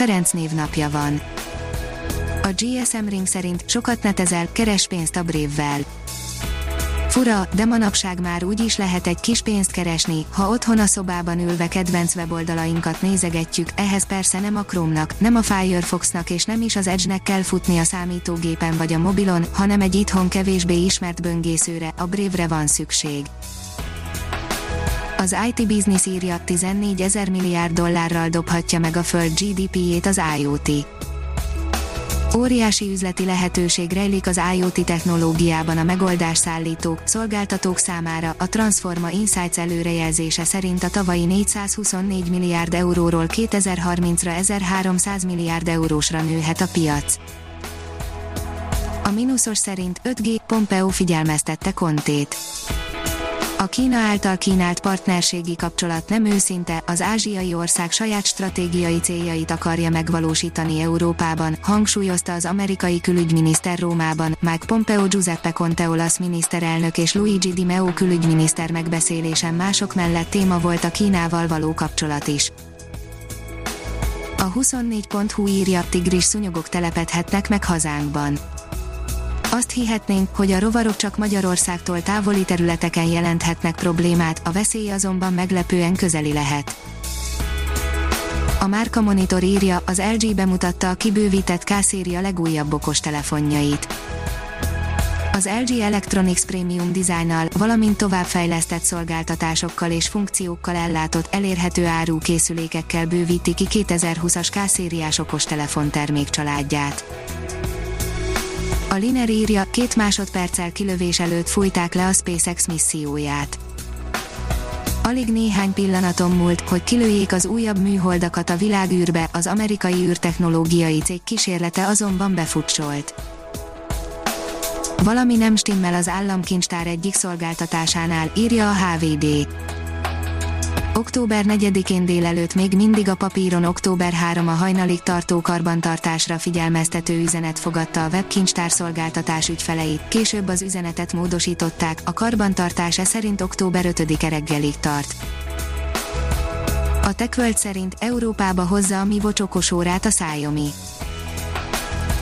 Ferenc névnapja van. A GSM Ring szerint sokat netezel, keres pénzt a brévvel. Fura, de manapság már úgy is lehet egy kis pénzt keresni, ha otthon a szobában ülve kedvenc weboldalainkat nézegetjük, ehhez persze nem a Chrome-nak, nem a Firefox-nak és nem is az Edge-nek kell futni a számítógépen vagy a mobilon, hanem egy itthon kevésbé ismert böngészőre, a brévre van szükség. Az IT Business írja, 14 ezer milliárd dollárral dobhatja meg a föld GDP-jét az IoT. Óriási üzleti lehetőség rejlik az IoT technológiában a megoldás szállítók, szolgáltatók számára. A Transforma Insights előrejelzése szerint a tavalyi 424 milliárd euróról 2030-ra 1300 milliárd eurósra nőhet a piac. A mínuszos szerint 5G Pompeo figyelmeztette Kontét. A Kína által kínált partnerségi kapcsolat nem őszinte, az ázsiai ország saját stratégiai céljait akarja megvalósítani Európában, hangsúlyozta az amerikai külügyminiszter Rómában, Mike Pompeo Giuseppe Conte olasz miniszterelnök és Luigi Di Meo külügyminiszter megbeszélésen mások mellett téma volt a Kínával való kapcsolat is. A 24.hu írja, tigris szúnyogok telepedhetnek meg hazánkban azt hihetnénk, hogy a rovarok csak Magyarországtól távoli területeken jelenthetnek problémát, a veszély azonban meglepően közeli lehet. A Márka Monitor írja, az LG bemutatta a kibővített K-széria legújabb okostelefonjait. Az LG Electronics Premium Designnal, valamint továbbfejlesztett szolgáltatásokkal és funkciókkal ellátott elérhető áru készülékekkel bővíti ki 2020-as K-szériás okostelefon termékcsaládját. A Liner írja, két másodperccel kilövés előtt fújták le a SpaceX misszióját. Alig néhány pillanaton múlt, hogy kilőjék az újabb műholdakat a világűrbe, az amerikai űrtechnológiai cég kísérlete azonban befutcsolt. Valami nem stimmel az államkincstár egyik szolgáltatásánál, írja a HVD. Október 4-én délelőtt még mindig a papíron október 3 a hajnalig tartó karbantartásra figyelmeztető üzenet fogadta a webkincstár szolgáltatás ügyfeleit, később az üzenetet módosították, a karbantartás e szerint október 5-e reggelig tart. A TechWorld szerint Európába hozza a Mi Watch órát a Xiaomi.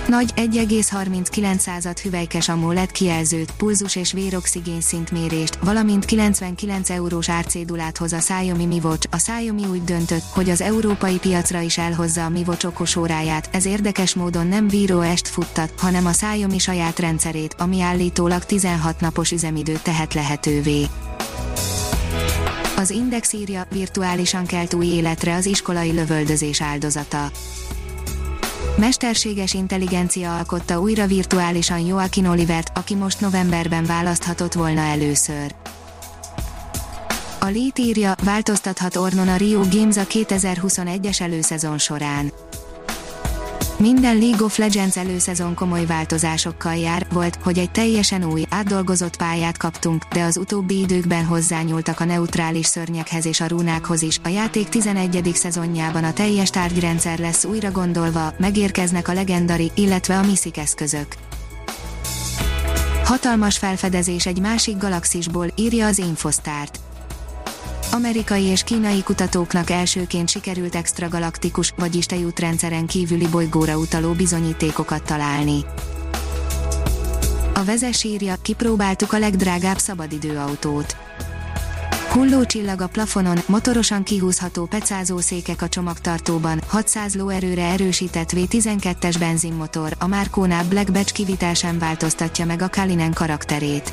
Nagy 1,39 hüvelykes AMOLED kijelzőt, pulzus és véroxigén szintmérést, valamint 99 eurós árcédulát hoz a Xiaomi Mi. A Xiaomi úgy döntött, hogy az európai piacra is elhozza a Mi Watch okos óráját, ez érdekes módon nem Viro est futtat, hanem a Xiaomi saját rendszerét, ami állítólag 16 napos üzemidőt tehet lehetővé. Az Index írja, virtuálisan kelt új életre az iskolai lövöldözés áldozata mesterséges intelligencia alkotta újra virtuálisan Joaquin Olivert, aki most novemberben választhatott volna először. A Lead írja, változtathat Ornon a Rio Games a 2021-es előszezon során. Minden League of Legends előszezon komoly változásokkal jár, volt, hogy egy teljesen új, átdolgozott pályát kaptunk, de az utóbbi időkben hozzányúltak a neutrális szörnyekhez és a rúnákhoz is. A játék 11. szezonjában a teljes tárgyrendszer lesz újra gondolva, megérkeznek a legendari, illetve a miszik eszközök. Hatalmas felfedezés egy másik galaxisból, írja az Infosztárt Amerikai és kínai kutatóknak elsőként sikerült extragalaktikus, vagyis tejútrendszeren kívüli bolygóra utaló bizonyítékokat találni. A vezes írja, kipróbáltuk a legdrágább szabadidőautót. Hulló csillag a plafonon, motorosan kihúzható pecázó székek a csomagtartóban, 600 lóerőre erősített V12-es benzinmotor, a márkónál Black Batch kivitel sem változtatja meg a Kalinen karakterét.